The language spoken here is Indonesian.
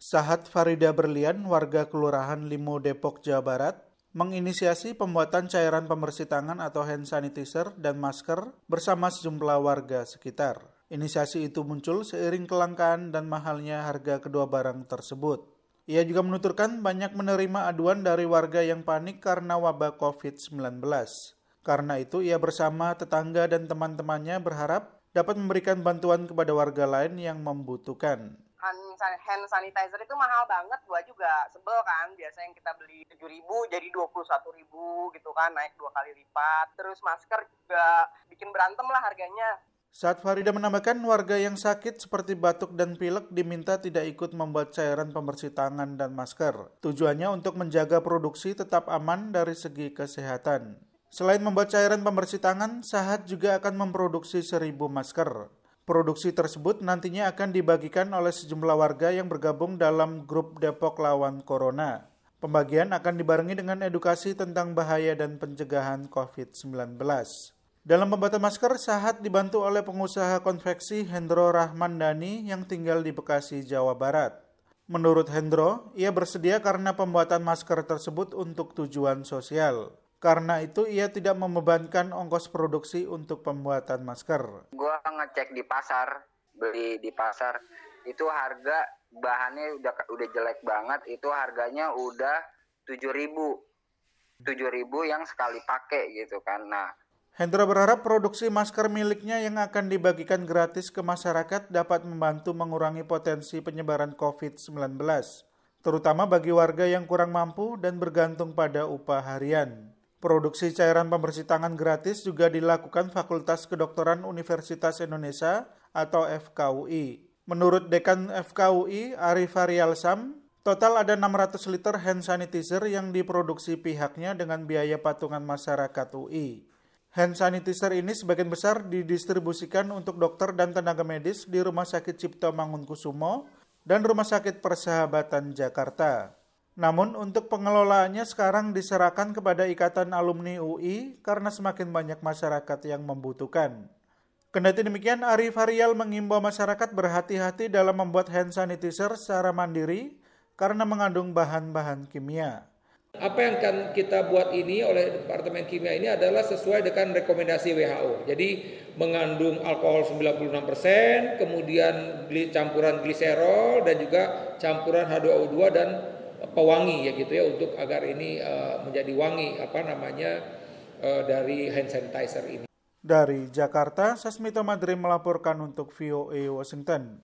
Sahat Farida Berlian, warga Kelurahan Limo Depok, Jawa Barat, menginisiasi pembuatan cairan pembersih tangan atau hand sanitizer dan masker bersama sejumlah warga sekitar. Inisiasi itu muncul seiring kelangkaan dan mahalnya harga kedua barang tersebut. Ia juga menuturkan banyak menerima aduan dari warga yang panik karena wabah COVID-19. Karena itu, ia bersama tetangga dan teman-temannya berharap dapat memberikan bantuan kepada warga lain yang membutuhkan hand sanitizer itu mahal banget gua juga sebel kan biasa yang kita beli tujuh ribu jadi dua puluh satu ribu gitu kan naik dua kali lipat terus masker juga bikin berantem lah harganya saat Farida menambahkan warga yang sakit seperti batuk dan pilek diminta tidak ikut membuat cairan pembersih tangan dan masker. Tujuannya untuk menjaga produksi tetap aman dari segi kesehatan. Selain membuat cairan pembersih tangan, Sahat juga akan memproduksi seribu masker. Produksi tersebut nantinya akan dibagikan oleh sejumlah warga yang bergabung dalam grup Depok Lawan Corona. Pembagian akan dibarengi dengan edukasi tentang bahaya dan pencegahan COVID-19. Dalam pembuatan masker, Sahat dibantu oleh pengusaha konveksi Hendro Rahman Dani yang tinggal di Bekasi, Jawa Barat. Menurut Hendro, ia bersedia karena pembuatan masker tersebut untuk tujuan sosial. Karena itu ia tidak membebankan ongkos produksi untuk pembuatan masker. Gua ngecek di pasar, beli di pasar, itu harga bahannya udah udah jelek banget, itu harganya udah 7000 7000 yang sekali pakai gitu kan. Nah, Hendra berharap produksi masker miliknya yang akan dibagikan gratis ke masyarakat dapat membantu mengurangi potensi penyebaran COVID-19, terutama bagi warga yang kurang mampu dan bergantung pada upah harian. Produksi cairan pembersih tangan gratis juga dilakukan Fakultas Kedokteran Universitas Indonesia atau FKUI. Menurut Dekan FKUI, Arif Arialsam, total ada 600 liter hand sanitizer yang diproduksi pihaknya dengan biaya patungan masyarakat UI. Hand sanitizer ini sebagian besar didistribusikan untuk dokter dan tenaga medis di Rumah Sakit Cipto Mangunkusumo dan Rumah Sakit Persahabatan Jakarta. Namun untuk pengelolaannya sekarang diserahkan kepada Ikatan Alumni UI karena semakin banyak masyarakat yang membutuhkan. Kendati demikian, Arif Haryal mengimbau masyarakat berhati-hati dalam membuat hand sanitizer secara mandiri karena mengandung bahan-bahan kimia. Apa yang akan kita buat ini oleh Departemen Kimia ini adalah sesuai dengan rekomendasi WHO. Jadi mengandung alkohol 96%, kemudian campuran gliserol dan juga campuran H2O2 dan pewangi ya gitu ya untuk agar ini uh, menjadi wangi apa namanya uh, dari hand sanitizer ini. Dari Jakarta, Sasmito Madrim melaporkan untuk VOA Washington.